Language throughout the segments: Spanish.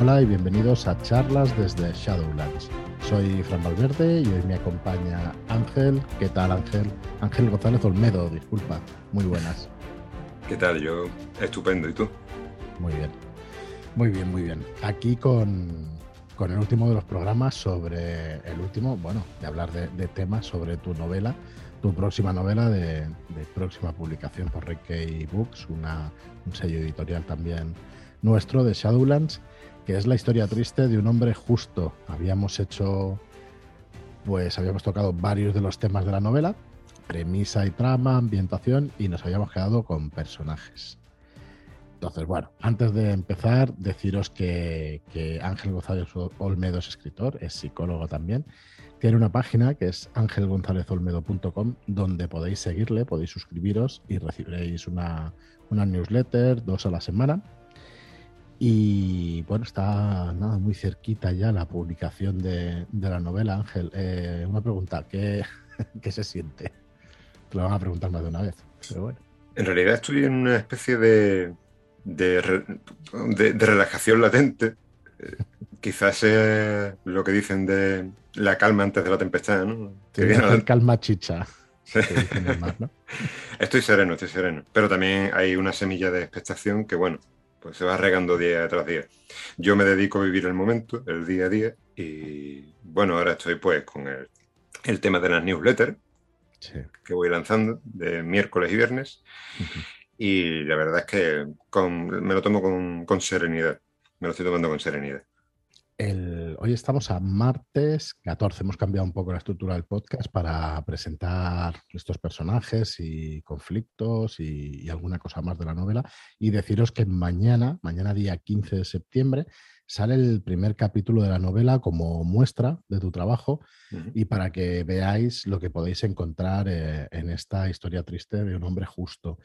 Hola y bienvenidos a charlas desde Shadowlands. Soy Fran Valverde y hoy me acompaña Ángel. ¿Qué tal Ángel? Ángel González Olmedo, disculpa. Muy buenas. ¿Qué tal? Yo estupendo. ¿Y tú? Muy bien. Muy bien, muy bien. Aquí con, con el último de los programas sobre el último, bueno, de hablar de, temas sobre tu novela, tu próxima novela de, próxima publicación por Reiki Books, una, un sello editorial también nuestro de Shadowlands que es la historia triste de un hombre justo. Habíamos hecho, pues habíamos tocado varios de los temas de la novela, premisa y trama, ambientación, y nos habíamos quedado con personajes. Entonces, bueno, antes de empezar, deciros que, Ángel González Olmedo es escritor, es psicólogo también. Tiene una página que es angelgonzalezolmedo.com donde podéis seguirle, podéis suscribiros y recibiréis una, una newsletter dos a la semana y bueno, está nada muy cerquita ya la publicación de, la novela, Ángel. Eh, una pregunta, ¿qué, ¿qué, se siente? Te lo van a preguntar más de una vez, pero bueno. En realidad estoy en una especie de, de, de, relajación latente. Eh, quizás sea lo que dicen de la calma antes de la tempestad, ¿no? la... calma chicha. Estoy sereno, estoy sereno. Pero también hay una semilla de expectación que, bueno, pues se va regando día tras día. Yo me dedico a vivir el momento, el día a día, y bueno, ahora estoy pues con el, tema de las newsletters que voy lanzando de miércoles y viernes, y la verdad es que me lo tomo con, con serenidad, me lo estoy tomando con serenidad hoy estamos a martes 14. Hemos cambiado un poco la estructura del podcast para presentar estos personajes y conflictos y, alguna cosa más de la novela. Y deciros que mañana, mañana día 15 de septiembre, sale el primer capítulo de la novela como muestra de tu trabajo y para que veáis lo que podéis encontrar eh, en esta historia triste de un hombre justo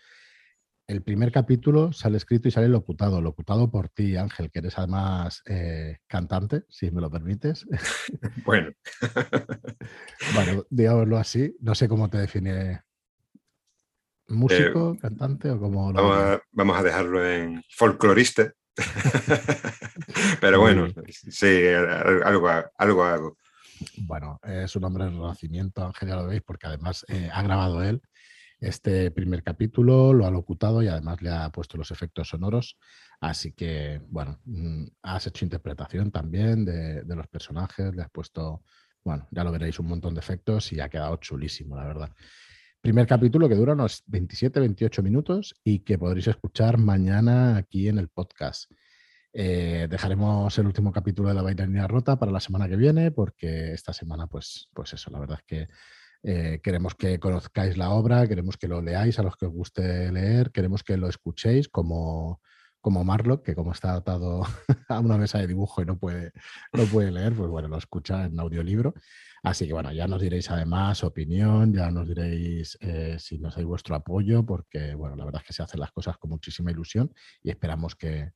el primer capítulo sale escrito y sale locutado, locutado por ti, Ángel, que eres además eh, cantante, si me lo permites. Bueno. bueno, digámoslo así, no sé cómo te define. ¿Músico, eh, cantante o cómo lo vamos, a, dejarlo en folclorista. Pero bueno, sí, algo, algo hago. Bueno, es un hombre de renacimiento, Ángel, ya lo veis, porque además eh, ha grabado él este primer capítulo, lo ha locutado y además le ha puesto los efectos sonoros. Así que, bueno, mm, has hecho interpretación también de, los personajes, le has puesto, bueno, ya lo veréis, un montón de efectos y ha quedado chulísimo, la verdad. Primer capítulo que dura unos 27-28 minutos y que podréis escuchar mañana aquí en el podcast. Eh, dejaremos el último capítulo de la bailarina rota para la semana que viene, porque esta semana, pues, pues eso, la verdad es que eh, queremos que conozcáis la obra, queremos que lo leáis a los que os guste leer, queremos que lo escuchéis como, como Marlock, que como está atado a una mesa de dibujo y no puede, no puede leer, pues bueno, lo escucha en audiolibro. Así que bueno, ya nos diréis además opinión, ya nos diréis eh, si nos dais vuestro apoyo, porque bueno, la verdad es que se hacen las cosas con muchísima ilusión y esperamos que,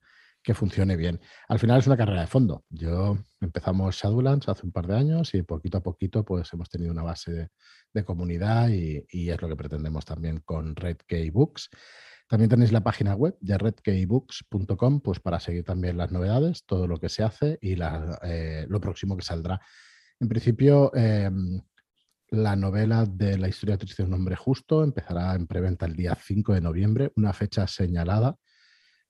que funcione bien. Al final es una carrera de fondo. Yo empezamos Shadowlands hace un par de años y poquito a poquito pues hemos tenido una base de, comunidad y, es lo que pretendemos también con Red Books. También tenéis la página web de redkeybooks.com pues para seguir también las novedades, todo lo que se hace y eh, lo próximo que saldrá. En principio, em, la novela de la historia triste de un hombre justo empezará en preventa el día 5 de noviembre, una fecha señalada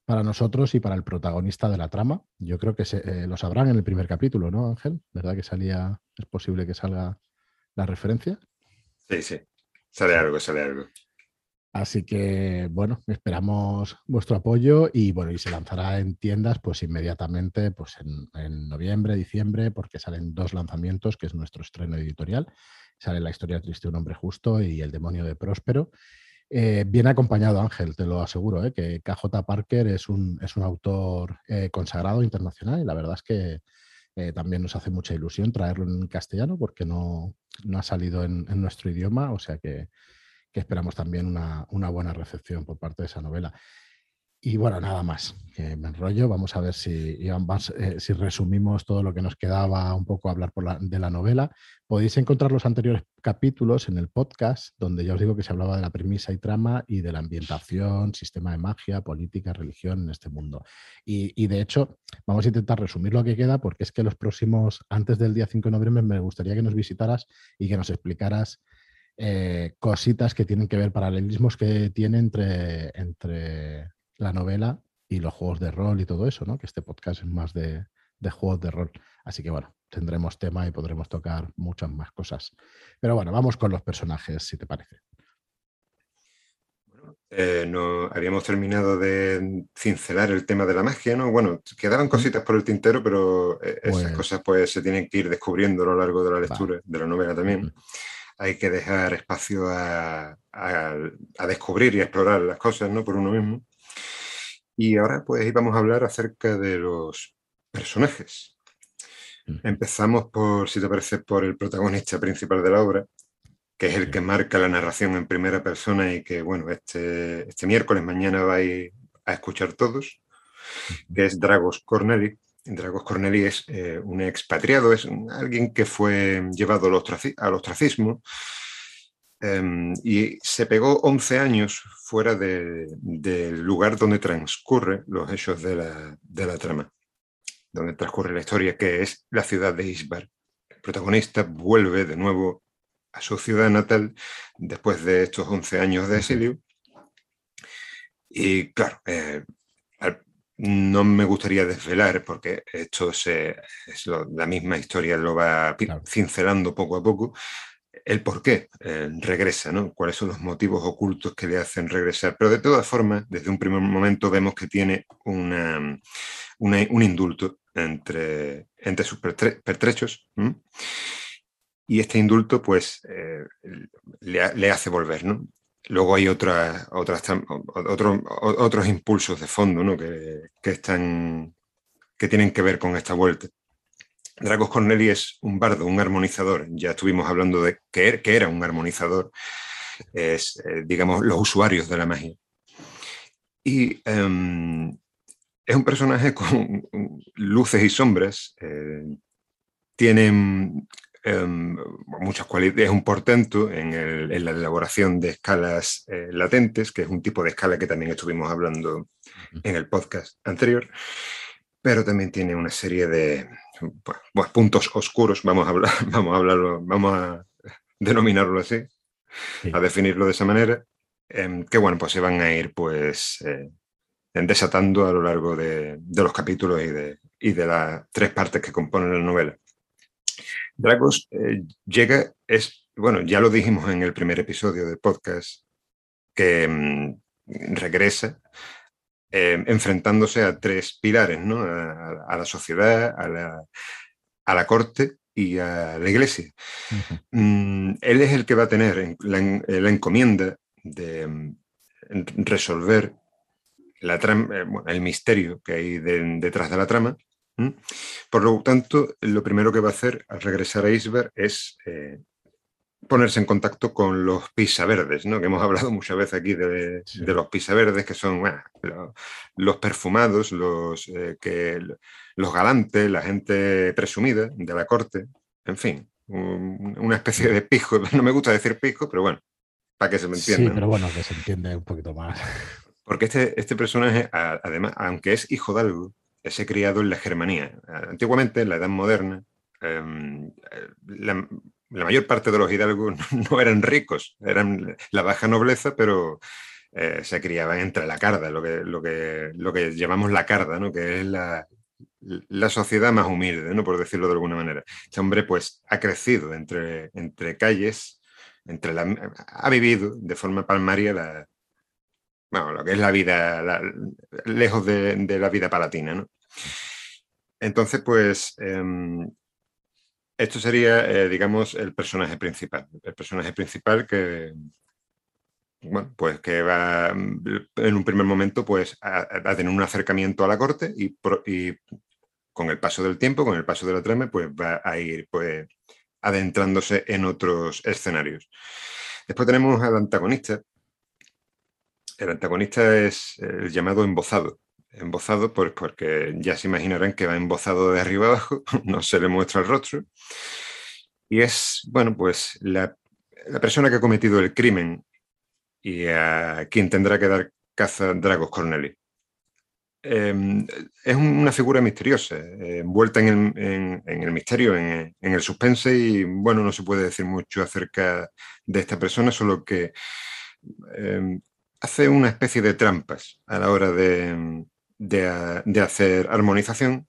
para nosotros y para el protagonista de la trama. Yo creo que eh, lo sabrán en el primer capítulo, ¿no, Ángel? ¿Verdad que salía, es posible que salga la referencia? Sí, sí, sale algo, sale algo. Así que, bueno, esperamos vuestro apoyo y, bueno, y se lanzará en tiendas pues inmediatamente pues en, en noviembre, diciembre, porque salen dos lanzamientos, que es nuestro estreno editorial. Sale La historia triste de un hombre justo y El demonio de Próspero. Eh, bien acompañado, Ángel, te lo aseguro, ¿eh? que KJ Parker es un, es un autor eh, consagrado internacional y la verdad es que también nos hace mucha ilusión traerlo en castellano porque no, ha salido en, nuestro idioma, o sea que, esperamos también una, buena recepción por parte de esa novela. Y bueno, nada más, me enrollo. Vamos a ver si, eh, si resumimos todo lo que nos quedaba un poco hablar de la novela. Podéis encontrar los anteriores capítulos en el podcast, donde ya os digo que se hablaba de la premisa y trama y de la ambientación, sistema de magia, política, religión en este mundo. Y, de hecho, vamos a intentar resumir lo que queda, porque es que los próximos, antes del día 5 de noviembre, me gustaría que nos visitaras y que nos explicaras eh, cositas que tienen que ver, paralelismos que tiene entre, entre la novela y los juegos de rol y todo eso, ¿no? Que este podcast es más de, juegos de rol. Así que bueno, tendremos tema y podremos tocar muchas más cosas. Pero bueno, vamos con los personajes, si te parece. Eh, no, habíamos terminado de cincelar el tema de la magia, ¿no? Bueno, quedaban cositas por el tintero, pero eh, esas pues cosas pues se tienen que ir descubriendo a lo largo de la lectura, de la novela también. Hay que dejar espacio a, a, descubrir y explorar las cosas, ¿no? Por uno mismo. Y ahora pues íbamos a hablar acerca de los personajes. Empezamos por, si te parece, por el protagonista principal de la obra, que es el que marca la narración en primera persona y que, bueno, este, este miércoles, mañana vais a escuchar todos, que es Dragos Corneli. Dragos Corneli es eh, un expatriado, es alguien que fue llevado al ostracismo Em, y se pegó 11 años fuera del lugar donde transcurre los hechos de la, trama, donde transcurre la historia, que es la ciudad de Isbar. El protagonista vuelve de nuevo a su ciudad natal después de estos 11 años de exilio. Y claro, eh, no me gustaría desvelar porque esto es la misma historia, lo va cincelando poco a poco, el por qué eh, regresa, ¿no? cuáles son los motivos ocultos que le hacen regresar. Pero de todas formas, desde un primer momento vemos que tiene un indulto entre, entre sus pertrechos. Y este indulto, pues, eh, le, hace volver, ¿no? Luego hay otras, otras, otros impulsos de fondo, ¿no? Que, que, están, que tienen que ver con esta vuelta. Dragos Corneli es un bardo, un armonizador. Ya estuvimos hablando de que er, era un armonizador. Es, eh, digamos, los usuarios de la magia. Y em, es un personaje con luces y sombras. Eh, tiene em, muchas cualidades. Es un portento en, la elaboración de escalas eh, latentes, que es un tipo de escala que también estuvimos hablando en el podcast anterior. Pero también tiene una serie de, pues, puntos oscuros, vamos a hablar, vamos a hablarlo, vamos a denominarlo así, a definirlo de esa manera, em, que bueno, pues se van a ir pues eh, desatando a lo largo de, los capítulos y de, de, las tres partes que componen la novela. Dragos eh, llega, es, bueno, ya lo dijimos en el primer episodio del podcast, que em, regresa Em, enfrentándose a tres pilares, ¿no? a, la sociedad, a la, corte y a la iglesia. Mm, él es el que va a tener la, encomienda de em, resolver la eh, el misterio que hay detrás de la trama. Por lo tanto, lo primero que va a hacer al regresar a Isber es eh, ponerse en contacto con los pisaverdes, ¿no? que hemos hablado muchas veces aquí de, los pisaverdes, que son los, perfumados, los, eh, que, los galantes, la gente presumida de la corte, en fin, una especie de pijo. No me gusta decir pijo, pero bueno, para que se me entienda. Sí, pero bueno, que se entiende un poquito más. Porque este, este personaje, además, aunque es hijo de algo, es criado en la Germanía. Antiguamente, en la Edad Moderna, em, la, la mayor parte de los hidalgos no eran ricos, eran la baja nobleza, pero eh, se criaban entre la carda, lo que, lo que, lo que llamamos la carda, ¿no? que es la, sociedad más humilde, ¿no? por decirlo de alguna manera. Este hombre pues ha crecido entre, entre calles, entre la, ha vivido de forma palmaria la, lo que es la vida, lejos de, la vida palatina. ¿no? Entonces, pues em, esto sería, eh, digamos, el personaje principal. El personaje principal que, bueno, pues que va en un primer momento pues, a, tener un acercamiento a la corte y, con el paso del tiempo, con el paso de la trama, pues va a ir pues, adentrándose en otros escenarios. Después tenemos al antagonista, El antagonista es el llamado embozado. Embozado, pues porque ya se imaginarán que va embozado de arriba abajo, no se le muestra el rostro. Y es, bueno, pues la, persona que ha cometido el crimen y a quien tendrá que dar caza Dragos Corneli. Em, es una figura misteriosa, envuelta en el, misterio, en, el suspense y bueno, no se puede decir mucho acerca de esta persona, solo que em, hace una especie de trampas a la hora de, de, hacer armonización.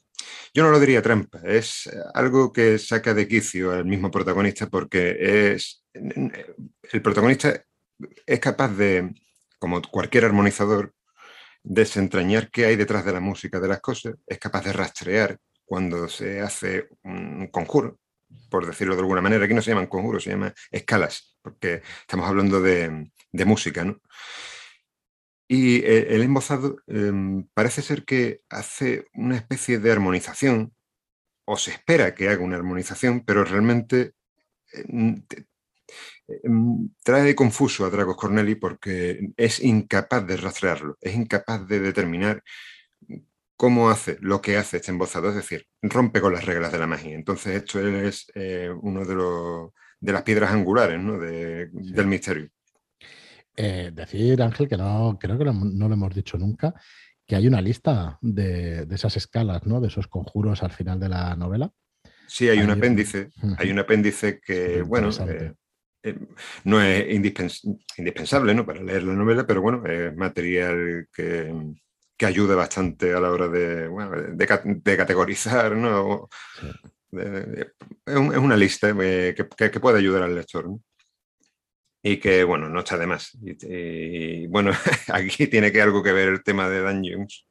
Yo no lo diría trampa, es algo que saca de quicio al mismo protagonista porque es el protagonista es capaz de, como cualquier armonizador, desentrañar qué hay detrás de la música de las cosas, es capaz de rastrear cuando se hace un conjuro, por decirlo de alguna manera. Aquí no se llaman conjuros, se llaman escalas, porque estamos hablando de, de música, ¿no? Y eh, el embozado em, parece ser que hace una especie de armonización, o se espera que haga una armonización, pero realmente em, em, trae confuso a Dragos Corneli porque es incapaz de rastrearlo, es incapaz de determinar cómo hace lo que hace este embozado, es decir, rompe con las reglas de la magia. Entonces esto es eh, uno de, los, de las piedras angulares del misterio. Eh, decir, Ángel, que no creo que no lo hemos dicho nunca, que hay una lista de, esas escalas, ¿no? De esos conjuros al final de la novela. Sí, hay, un apéndice. Hay un apéndice que, bueno, eh, eh, no es indispensable ¿no? para leer la novela, pero bueno, es material que, que ayuda bastante a la hora de, de, categorizar, ¿no? es, una lista que, que, puede ayudar al lector. ¿no? Y que, bueno, no está de más. Y, bueno, aquí tiene que algo que ver el tema de Dungeons,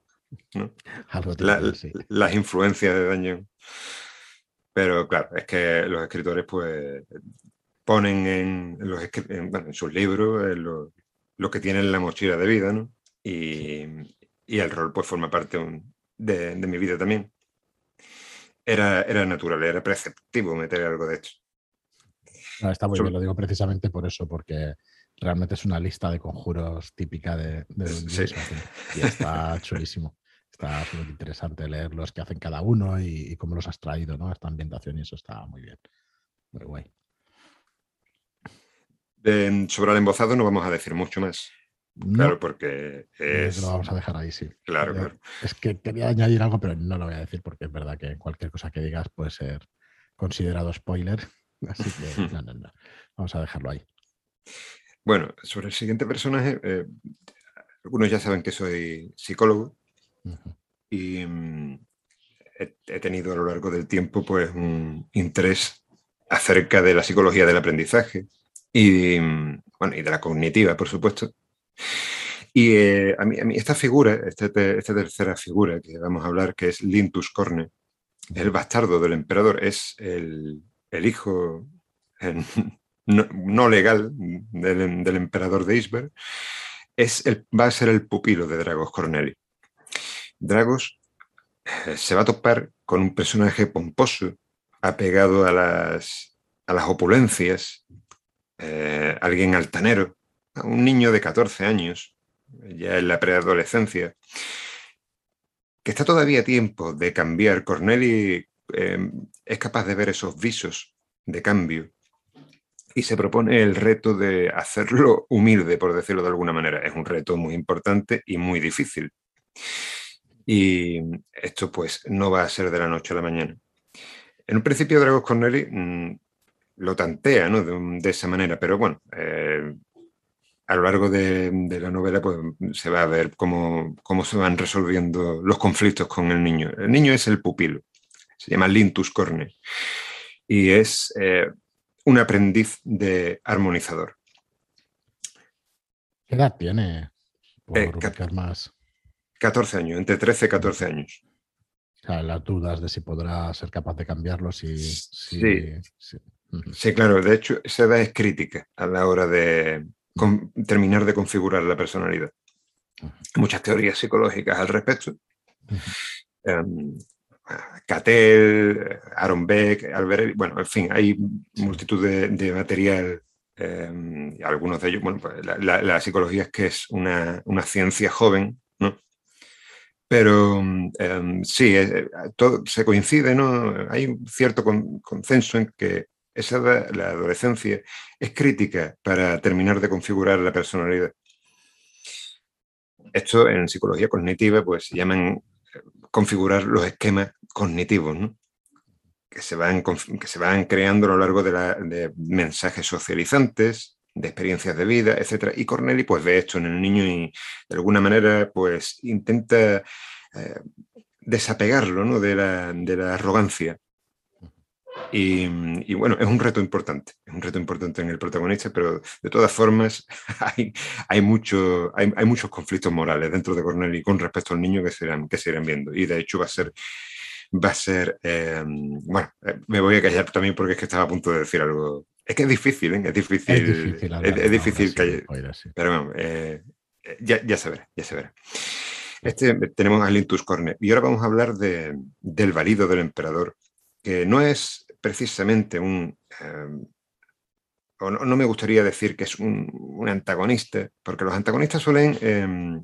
¿no? Las influencias de Dungeons. Pero claro, es que los escritores pues ponen en, los, en, sus libros lo, que tienen en la mochila de vida, ¿no? Y, el rol pues forma parte de, mi vida también. Era, era natural, era preceptivo meter algo de esto está muy bien, lo digo precisamente por eso, porque realmente es una lista de conjuros típica de, de y está chulísimo. Está súper interesante leer los que hacen cada uno y, cómo los has traído, ¿no? Esta ambientación y eso está muy bien. Muy guay. sobre el embozado no vamos a decir mucho más. Claro, porque es... Lo vamos a dejar ahí, sí. Claro, claro. Es que quería añadir algo, pero no lo voy a decir porque es verdad que cualquier cosa que digas puede ser considerado spoiler Así que no, no, no. Vamos a dejarlo ahí. Bueno, sobre el siguiente personaje, eh, algunos ya saben que soy psicólogo y mm, he, tenido a lo largo del tiempo pues un interés acerca de la psicología del aprendizaje y, mm, bueno, y de la cognitiva, por supuesto. Y eh, a, mí, esta figura, esta, esta, tercera figura que vamos a hablar, que es Lintus Corne, el bastardo del emperador, es el, el hijo no, legal del, emperador de Isberg, es va a ser el pupilo de Dragos Corneli. Dragos eh, se va a topar con un personaje pomposo, apegado a las, a las opulencias, eh, alguien altanero, un niño de 14 años, ya en la preadolescencia, que está todavía a tiempo de cambiar. Corneli Em, es capaz de ver esos visos de cambio y se propone el reto de hacerlo humilde, por decirlo de alguna manera. Es un reto muy importante y muy difícil. Y esto pues no va a ser de la noche a la mañana. En un principio Dragos Corneli mm, lo tantea de, esa manera, pero bueno, eh, a lo largo de, la novela pues, se va a ver cómo, cómo se van resolviendo los conflictos con el niño. El niño es el pupilo se llama Lintus Corne, y es eh, un aprendiz de armonizador. ¿Qué edad tiene? Por eh, más. 14 años, entre 13 y 14 años. las dudas de si podrá ser capaz de cambiarlo. Si, sí. sí. claro. De hecho, esa edad es crítica a la hora de terminar de configurar la personalidad. Muchas teorías psicológicas al respecto. Catel, Aaron Beck, Albert, bueno, en fin, hay multitud de, material Em, algunos de ellos, bueno, pues la, psicología es que es una, ciencia joven, ¿no? Pero em, sí, eh, todo, se coincide, ¿no? Hay un cierto consenso en que esa la adolescencia es crítica para terminar de configurar la personalidad. Esto en psicología cognitiva pues se llaman eh, configurar los esquemas cognitivos, ¿no? que se van, que se van creando a lo largo de, mensajes socializantes, de experiencias de vida, etc. Y Corneli pues ve esto en el niño y de alguna manera pues intenta eh, desapegarlo ¿no? de, la, de, la, arrogancia. Y, bueno, es un reto importante, es un reto importante en el protagonista, pero de todas formas hay, hay, mucho, hay, hay muchos conflictos morales dentro de Corneli con respecto al niño que se, irán, que se irán viendo. Y de hecho va a ser va a ser, em, bueno, eh, me voy a callar también porque es que estaba a punto de decir algo. Es que es difícil, ¿eh? es difícil. Es difícil, callar. Pero bueno, eh, ya, ya, se verá, ya se verá. Este, tenemos a Lintus Corne y ahora vamos a hablar de, del valido del emperador, que no es precisamente un... Em, o no, me gustaría decir que es un, un antagonista, porque los antagonistas suelen,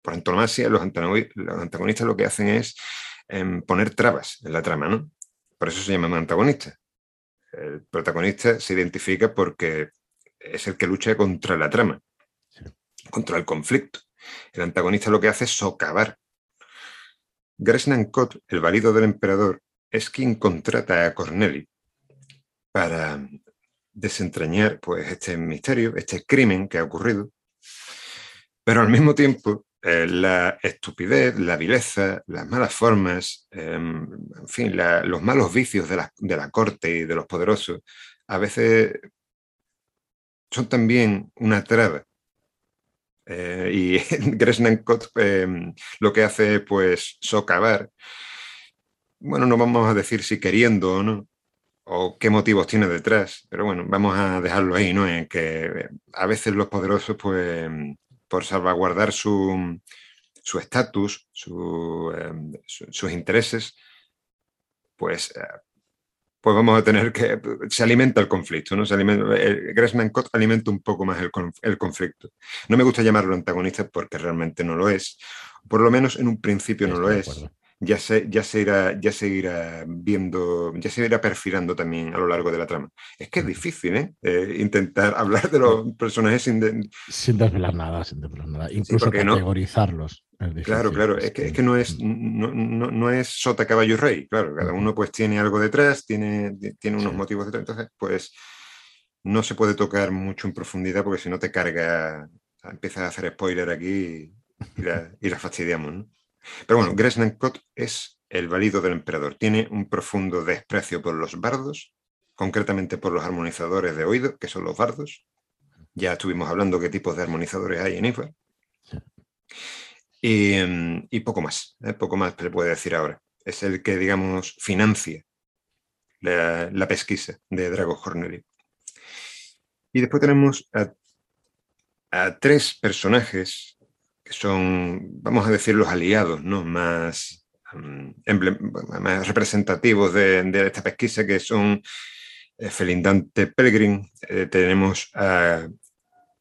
por antonomasia, los, los antagonistas lo que hacen es en poner trabas en la trama, ¿no? Por eso se llama antagonista. El protagonista se identifica porque es el que lucha contra la trama, contra el conflicto. El antagonista lo que hace es socavar. Gresnan Kot, el valido del emperador, es quien contrata a Corneli para desentrañar pues, este misterio, este crimen que ha ocurrido, pero al mismo tiempo eh, la estupidez, la vileza, las malas formas, em, en fin, los malos vicios de la, corte y de los poderosos, a veces son también una traba. Eh, y Gresnankot em, lo que hace pues socavar, bueno, no vamos a decir si queriendo o no, o qué motivos tiene detrás, pero bueno, vamos a dejarlo ahí, ¿no? En que a veces los poderosos pues por salvaguardar su estatus, su, em, sus intereses, pues, eh, pues vamos a tener que... Se alimenta el conflicto, ¿no? Se alimenta, el alimenta un poco más el, el, conflicto. No me gusta llamarlo antagonista porque realmente no lo es. Por lo menos en un principio no lo es ya se, ya se, irá, ya se irá viendo, ya se irá perfilando también a lo largo de la trama. Es que es difícil, ¿eh? eh intentar hablar de los personajes sin... Sin desvelar nada, sin desvelar nada. Incluso categorizarlos. claro, claro. Es que, es que no, es, no, no, no, es sota, caballo, rey. Claro, cada uno pues tiene algo detrás, tiene, tiene unos motivos detrás. Entonces, pues no se puede tocar mucho en profundidad porque si no te carga, empiezas a hacer spoiler aquí y la, y la fastidiamos, ¿no? Pero bueno, Gresnankot es el valido del emperador. Tiene un profundo desprecio por los bardos, concretamente por los armonizadores de oído, que son los bardos. Ya estuvimos hablando qué tipos de armonizadores hay en IFA. Y, poco más, ¿eh? poco más se puede decir ahora. Es el que, digamos, financia la, pesquisa de Drago Corneli. Y después tenemos a tres personajes que son, vamos a decir, los aliados ¿no? más, mm, más representativos de, esta pesquisa, que son eh, Felindante Pelgrim, eh, tenemos a,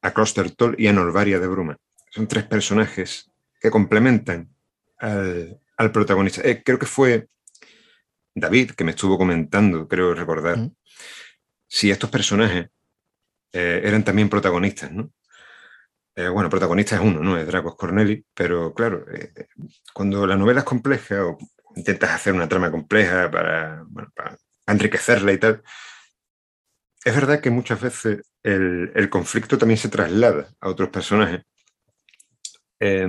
a Toll y a Norvaria de Bruma. Son tres personajes que complementan al, protagonista. Eh, creo que fue David que me estuvo comentando, creo recordar, si estos personajes eran también protagonistas, ¿no? Eh, bueno, protagonista es uno, ¿no? Es Dracos Corneli, pero claro, eh, cuando la novela es compleja o intentas hacer una trama compleja para, enriquecerla y tal, es verdad que muchas veces el, conflicto también se traslada a otros personajes. Eh,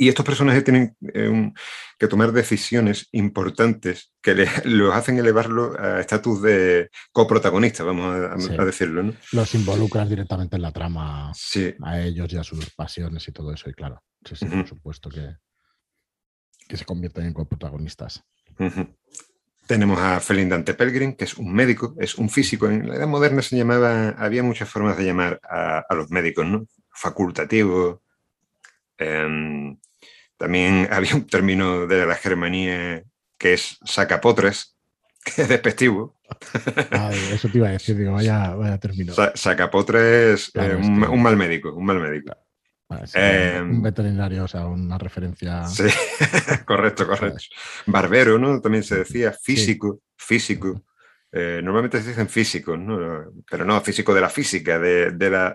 y estos personajes tienen eh, que tomar decisiones importantes que los hacen elevarlo a estatus de coprotagonista, vamos a, decirlo. ¿no? Los involucran directamente en la trama a ellos y a sus pasiones y todo eso. Y claro, sí, por supuesto que, que se convierten en coprotagonistas. Tenemos a Felindante Pelgrim, que es un médico, es un físico. En la edad moderna se llamaba, había muchas formas de llamar a, los médicos, ¿no? Facultativo, em, también había un término de la Germanía que es sacapotres, que es despectivo, eso te iba a decir, digo, vaya, vaya término. sacapotre es eh, un, mal médico, un mal médico. Em, un veterinario, o sea, una referencia. Sí, correcto, correcto. Barbero, ¿no? También se decía físico, físico. Eh, normalmente se dicen físico, ¿no? pero no físico de la física, de, la,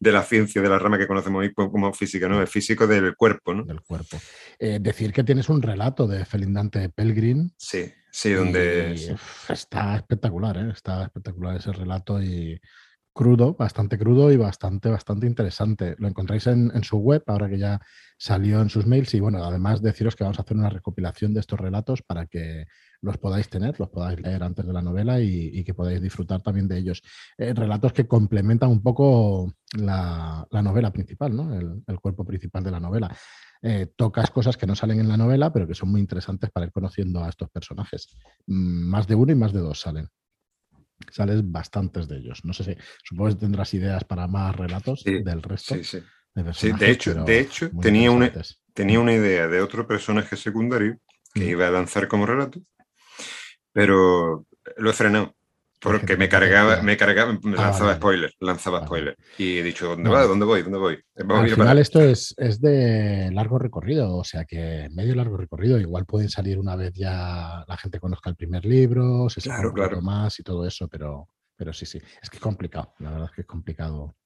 de, la, ciencia, de la rama que conocemos hoy como física, ¿no? Es físico del cuerpo, ¿no? Del cuerpo. Eh, decir que tienes un relato de Felindante Pelgrin. Sí, sí, donde... Está espectacular, ¿eh? Está espectacular ese relato y crudo, bastante crudo y bastante, bastante interesante. Lo encontráis en, su web, ahora que ya salió en sus mails. Y bueno, además deciros que vamos a hacer una recopilación de estos relatos para que los podáis tener, los podáis leer antes de la novela y, que podáis disfrutar también de ellos. Eh, relatos que complementan un poco la, novela principal, ¿no? el, cuerpo principal de la novela. Eh, tocas cosas que no salen en la novela, pero que son muy interesantes para ir conociendo a estos personajes. Mm, más de uno y más de dos salen. Salen bastantes de ellos. No sé si, supongo que tendrás ideas para más relatos del resto. Sí, sí. De, de hecho, de hecho tenía, una, tenía una idea de otro personaje secundario que mm. iba a lanzar como relato pero lo he frenado. Porque me cargaba, me cargaba, me ah, lanzaba spoiler, lanzaba spoiler. Y he dicho, ¿dónde va? ¿Dónde voy? ¿Dónde voy? Al final esto es, es, de largo recorrido, o sea que medio largo recorrido. Igual pueden salir una vez ya la gente conozca el primer libro, se claro, claro. más y todo eso, pero, pero sí, sí. Es que es complicado, la verdad es que es complicado.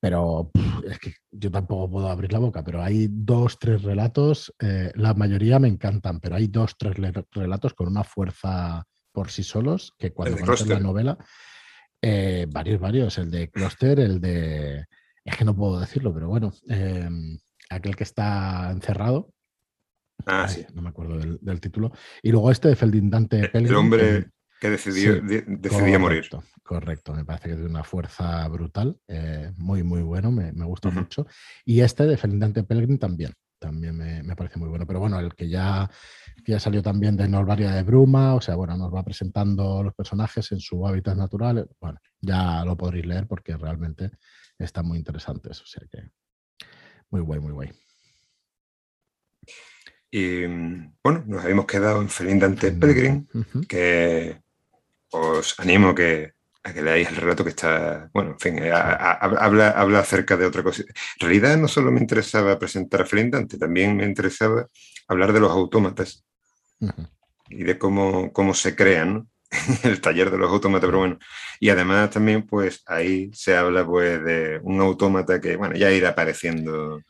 Pero es que yo tampoco puedo abrir la boca, pero hay dos, tres relatos, eh, la mayoría me encantan, pero hay dos, tres relatos con una fuerza por sí solos que cuando conoces la novela, eh, varios, varios, el de Cluster, el de, es que no puedo decirlo, pero bueno, em, aquel que está encerrado. Ah, sí. No me acuerdo del, título. Y luego este de Feldindante Pelgrim. El hombre, que decidió, decidía morir. Correcto, me parece que tiene una fuerza brutal, eh, muy, muy bueno, me, gusta mucho. Y este de Ferdinand Pelgrim también, también me, parece muy bueno. Pero bueno, el que ya, ya salió también de Norvaria de Bruma, o sea, bueno, nos va presentando los personajes en su hábitat natural, bueno, ya lo podréis leer porque realmente están muy interesantes, o sea que muy guay, muy guay. Y bueno, nos habíamos quedado en Felindante Pelgrim, que os animo a que, a que leáis el relato que está, bueno, en fin, habla, habla acerca de otra cosa. En realidad no solo me interesaba presentar a Felindante, también me interesaba hablar de los autómatas y de cómo, cómo se crean, el taller de los autómatas, pero bueno. Y además también, pues ahí se habla pues de un autómata que, bueno, ya irá apareciendo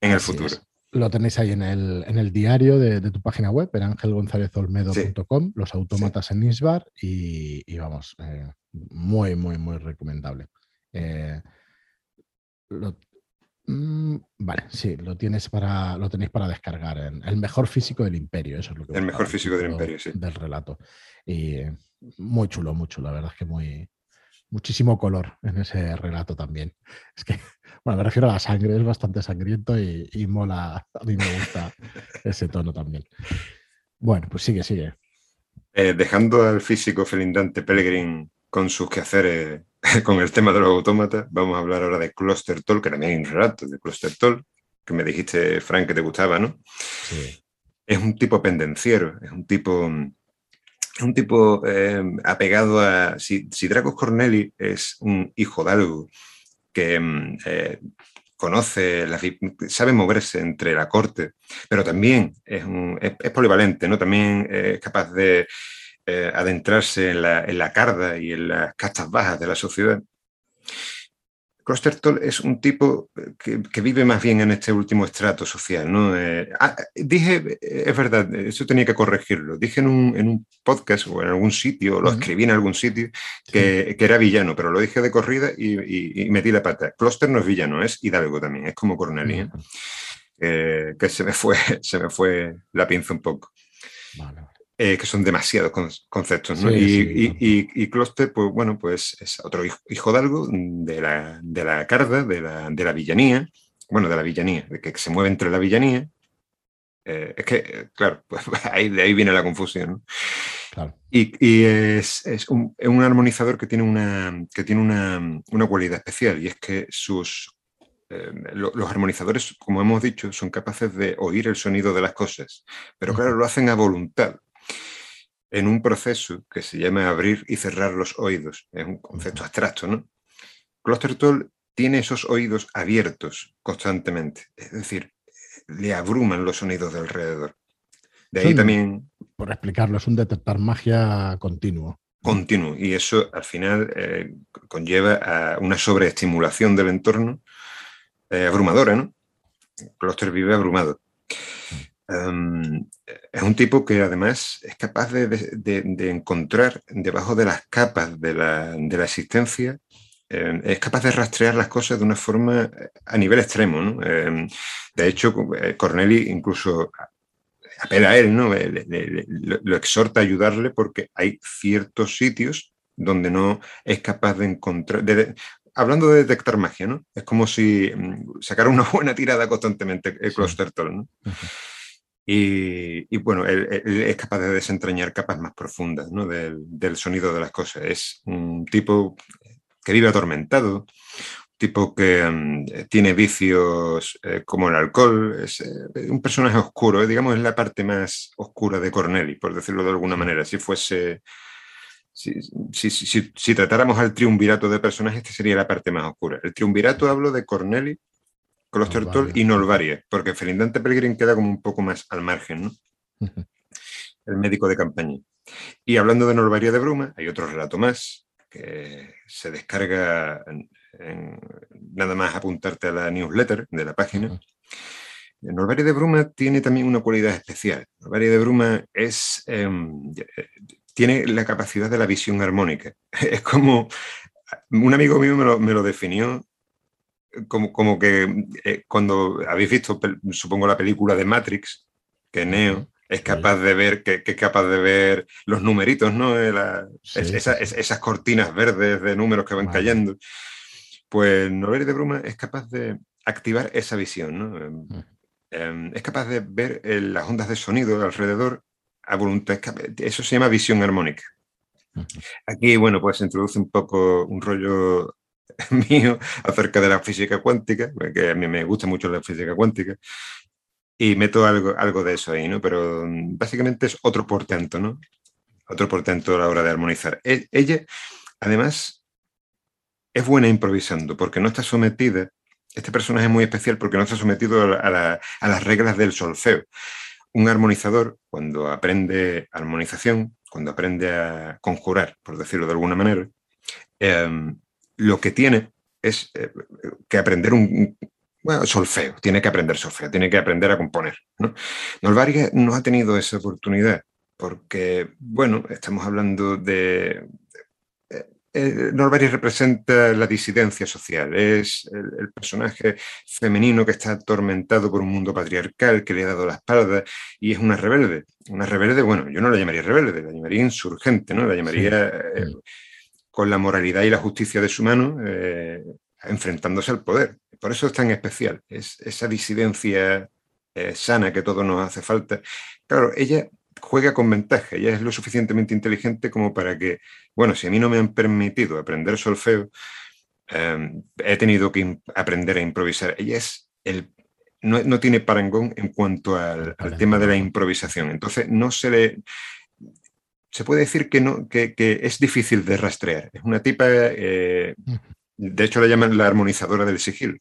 en el futuro. Lo tenéis ahí en el, en el diario de, tu página web, en angelgonzalezolmedo.com, los autómatas en Isbar y, vamos, eh, muy, muy, muy recomendable. Eh, mm, vale, sí, lo tienes para, lo tenéis para descargar. En, el mejor físico del imperio, eso es lo que El mejor físico del imperio, sí. Del relato. Y eh, muy chulo, muy chulo, la verdad es que muy, muchísimo color en ese relato también. Es que, bueno, me refiero a la sangre, es bastante sangriento y, mola, a mí me gusta ese tono también. Bueno, pues sigue, sigue. Eh, dejando al físico felindante Pellegrin con sus quehaceres con el tema de los autómatas, vamos a hablar ahora de Cluster Toll, que también hay un relato de Cluster Toll, que me dijiste, Frank, que te gustaba, ¿no? Sí. Es un tipo pendenciero, es un tipo un tipo eh, apegado a... Si, si Dracos Corneli es un hijo de algo que mm, eh, conoce, sabe moverse entre la corte, pero también es, polivalente, ¿no? También es capaz de eh, adentrarse en la, en la, carda y en las castas bajas de la sociedad. Klostertol es un tipo que, vive más bien en este último estrato social. ¿no? Eh, ah, dije, es verdad, eso tenía que corregirlo. Dije en un, podcast o en algún sitio, lo escribí en algún sitio, que, era villano, pero lo dije de corrida y, metí la pata. Kloster no es villano, es Hidalgo también, es como Cornelia. Eh, que se me, fue, se me fue la pinza un poco. Vale. Eh, que son demasiados conceptos. ¿no? y, y, Closter, pues bueno, pues es otro hijo, de algo, de la, de la carda, de la, de la villanía, bueno, de la villanía, de que se mueve entre la villanía. Eh, es que, claro, pues ahí, de ahí viene la confusión. Claro. Y, es, es, un, armonizador que tiene, una, que tiene una, una cualidad especial y es que sus eh, los armonizadores, como hemos dicho, son capaces de oír el sonido de las cosas, pero claro, lo hacen a voluntad. En un proceso que se llama abrir y cerrar los oídos. Es un concepto abstracto, ¿no? Toll tiene esos oídos abiertos constantemente, es decir, le abruman los sonidos de alrededor. De ahí también... Por explicarlo, es un detectar magia continuo. Continuo, y eso al final eh, conlleva a una sobreestimulación del entorno eh, abrumadora, ¿no? Cluster vive abrumado. Em, es un tipo que además es capaz de, encontrar debajo de las capas de la, existencia, em, es capaz de rastrear las cosas de una forma a nivel extremo. Em, de hecho, eh, Corneli incluso apela a él, ¿no? lo exhorta a ayudarle porque hay ciertos sitios donde no es capaz de encontrar, hablando de detectar magia, ¿no? Es como si mm, sacara una buena tirada constantemente el Clustertoll, ¿no? Y, bueno, él, es capaz de desentrañar capas más profundas ¿no? del, sonido de las cosas. Es un tipo que vive atormentado, un tipo que mm, tiene vicios eh, como el alcohol, es eh, un personaje oscuro, digamos, es la parte más oscura de Corneli, por decirlo de alguna manera. Si fuese si, tratáramos al triunvirato de personajes, esta sería la parte más oscura. El triunvirato hablo de Corneli, Clostertol y Nolvarie, porque Felindante Pellegrin queda como un poco más al margen, ¿no? El médico de campaña. Y hablando de Nolvarie de Bruma, hay otro relato más que se descarga nada más apuntarte a la newsletter de la página. Nolvarie de Bruma tiene también una cualidad especial. Nolvarie de Bruma es, em, tiene la capacidad de la visión armónica. Es como, un amigo mío me lo, definió como, como que eh, cuando habéis visto, supongo, la película de Matrix, que Neo es capaz de ver, que, es capaz de ver los numeritos, ¿no? esas cortinas verdes de números que van cayendo. Pues Novelis de Bruma es capaz de activar esa visión, ¿no? Em, em, es capaz de ver eh, las ondas de sonido alrededor a voluntad. Eso se llama visión armónica. Aquí, bueno, pues se introduce un poco un rollo mío acerca de la física cuántica, que a mí me gusta mucho la física cuántica, y meto algo, algo de eso ahí, ¿no? Pero mm, básicamente es otro portento, ¿no? Otro portento a la hora de armonizar. E, ella, además, es buena improvisando, porque no está sometida, este personaje es muy especial porque no está sometido a, a las reglas del solfeo un armonizador, cuando aprende armonización, cuando aprende a conjurar, por decirlo de alguna manera, em, lo que tiene es eh, que aprender un, solfeo, tiene que aprender solfeo, tiene que aprender a componer. ¿no? no ha tenido esa oportunidad porque, bueno, estamos hablando de, eh, representa la disidencia social, es el, personaje femenino que está atormentado por un mundo patriarcal que le ha dado la espalda y es una rebelde. Una rebelde, bueno, yo no la llamaría rebelde, la llamaría insurgente, ¿no? La llamaría eh, con la moralidad y la justicia de su mano eh, enfrentándose al poder. Por eso es tan especial, es esa disidencia eh, sana que todo nos hace falta. Claro, ella juega con ventaja, ella es lo suficientemente inteligente como para que, bueno, si a mí no me han permitido aprender solfeo, em, he tenido que aprender a improvisar. Ella es el, no, tiene parangón en cuanto al, tema de la improvisación. Entonces, no se le... Se puede decir que, no, que, es difícil de rastrear. Es una tipa, eh, de hecho la llaman la armonizadora del sigil.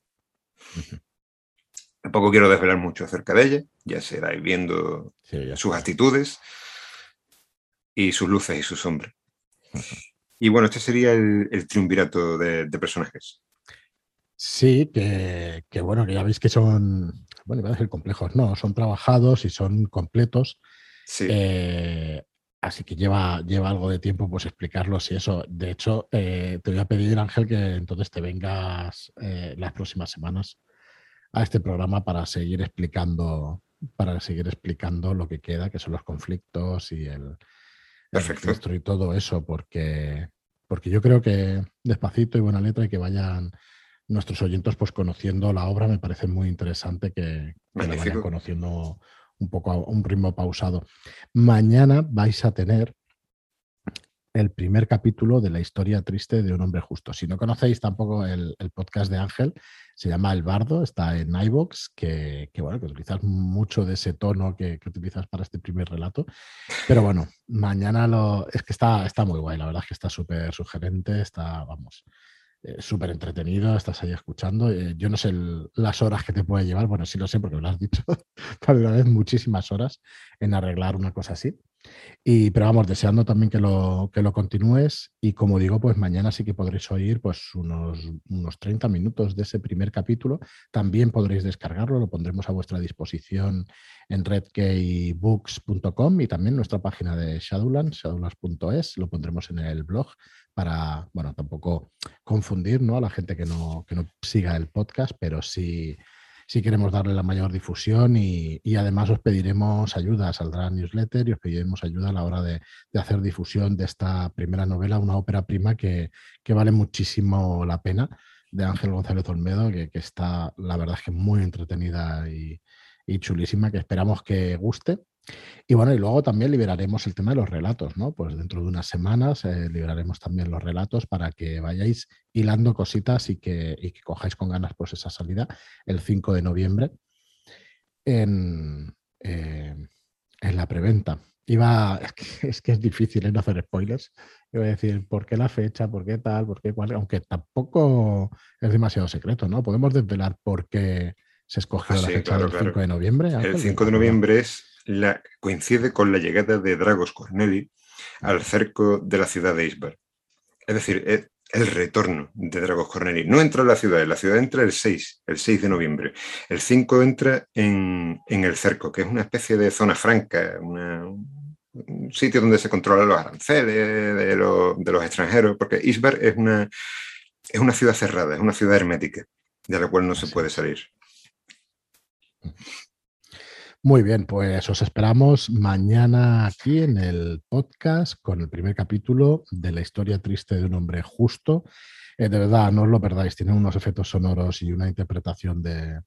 Tampoco quiero desvelar mucho acerca de ella, ya se irá viendo sus actitudes y sus luces y sus sombras. Y bueno, este sería el, triunvirato de, personajes. Sí, que, bueno, que ya veis que son, bueno, iba a decir complejos, no, son trabajados y son completos. Sí. Eh, así que lleva, lleva algo de tiempo pues explicarlos y eso. De hecho, eh, te voy a pedir, Ángel, que entonces te vengas eh, las próximas semanas a este programa para seguir explicando, para seguir explicando lo que queda, que son los conflictos y el, Perfecto. y todo eso, porque, porque yo creo que despacito y buena letra y que vayan nuestros oyentes pues conociendo la obra, me parece muy interesante que, que la vayan conociendo un poco a un ritmo pausado. Mañana vais a tener el primer capítulo de la historia triste de un hombre justo. Si no conocéis tampoco el, podcast de Ángel, se llama El Bardo, está en iVoox, que, bueno, que utilizas mucho de ese tono que, utilizas para este primer relato. Pero bueno, mañana lo. Es que está, está muy guay, la verdad es que está súper sugerente, está, vamos, eh, súper entretenido, estás ahí escuchando. Eh, yo no sé las horas que te puede llevar, bueno, sí lo sé porque me lo has dicho, para una vez muchísimas horas en arreglar una cosa así. Y, pero vamos, deseando también que lo, que lo continúes y como digo, pues mañana sí que podréis oír pues unos, unos 30 minutos de ese primer capítulo. También podréis descargarlo, lo pondremos a vuestra disposición en redkeybooks.com y también nuestra página de Shadowlands, shadowlands.es, lo pondremos en el blog para, bueno, tampoco confundir ¿no? a la gente que no, que no siga el podcast, pero sí, sí queremos darle la mayor difusión y, además os pediremos ayuda, saldrá newsletter y os pediremos ayuda a la hora de, hacer difusión de esta primera novela, una ópera prima que, vale muchísimo la pena, de Ángel González Olmedo, que, está, la verdad es que muy entretenida y, y chulísima, que esperamos que guste. Y bueno, y luego también liberaremos el tema de los relatos, ¿no? Pues dentro de unas semanas eh, liberaremos también los relatos para que vayáis hilando cositas y que, y que cojáis con ganas pues esa salida el 5 de noviembre en, eh, en la preventa. Iba, es que, es difícil ¿eh? no hacer spoilers. Iba a decir por qué la fecha, por qué tal, por qué cuál, aunque tampoco es demasiado secreto, ¿no? Podemos desvelar por qué se escogió ah, la fecha del 5 de noviembre. El 5 de noviembre es la, coincide con la llegada de Dragos Corneli al cerco de la ciudad de Isbar. Es decir, es el retorno de Dragos Corneli. No entra en la ciudad, la ciudad entra el 6, el 6 de noviembre. El 5 entra en, el cerco, que es una especie de zona franca, un sitio donde se controlan los aranceles de, los, extranjeros, porque Isbar es una, es una ciudad cerrada, es una ciudad hermética, de la cual no se puede salir. Muy bien, pues os esperamos mañana aquí en el podcast con el primer capítulo de la historia triste de un hombre justo. Eh, de verdad, no os lo perdáis, tiene unos efectos sonoros y una interpretación de,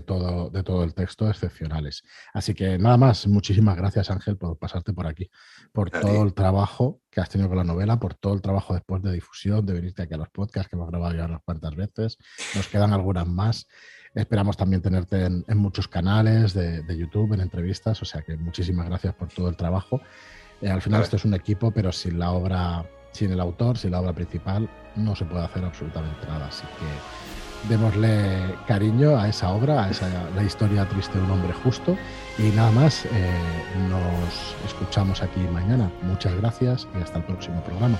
todo, de todo el texto excepcionales. Así que nada más, muchísimas gracias Ángel por pasarte por aquí, por todo el trabajo que has tenido con la novela, por todo el trabajo después de difusión, de venirte aquí a los podcasts que hemos grabado ya unas cuantas veces. Nos quedan algunas más. Esperamos también tenerte en, muchos canales de, YouTube, en entrevistas, o sea que muchísimas gracias por todo el trabajo. Eh, al final esto es un equipo, pero sin la obra, sin el autor, sin la obra principal, no se puede hacer absolutamente nada. Así que démosle cariño a esa obra, a esa, la historia triste de un hombre justo. Y nada más, eh, nos escuchamos aquí mañana. Muchas gracias y hasta el próximo programa.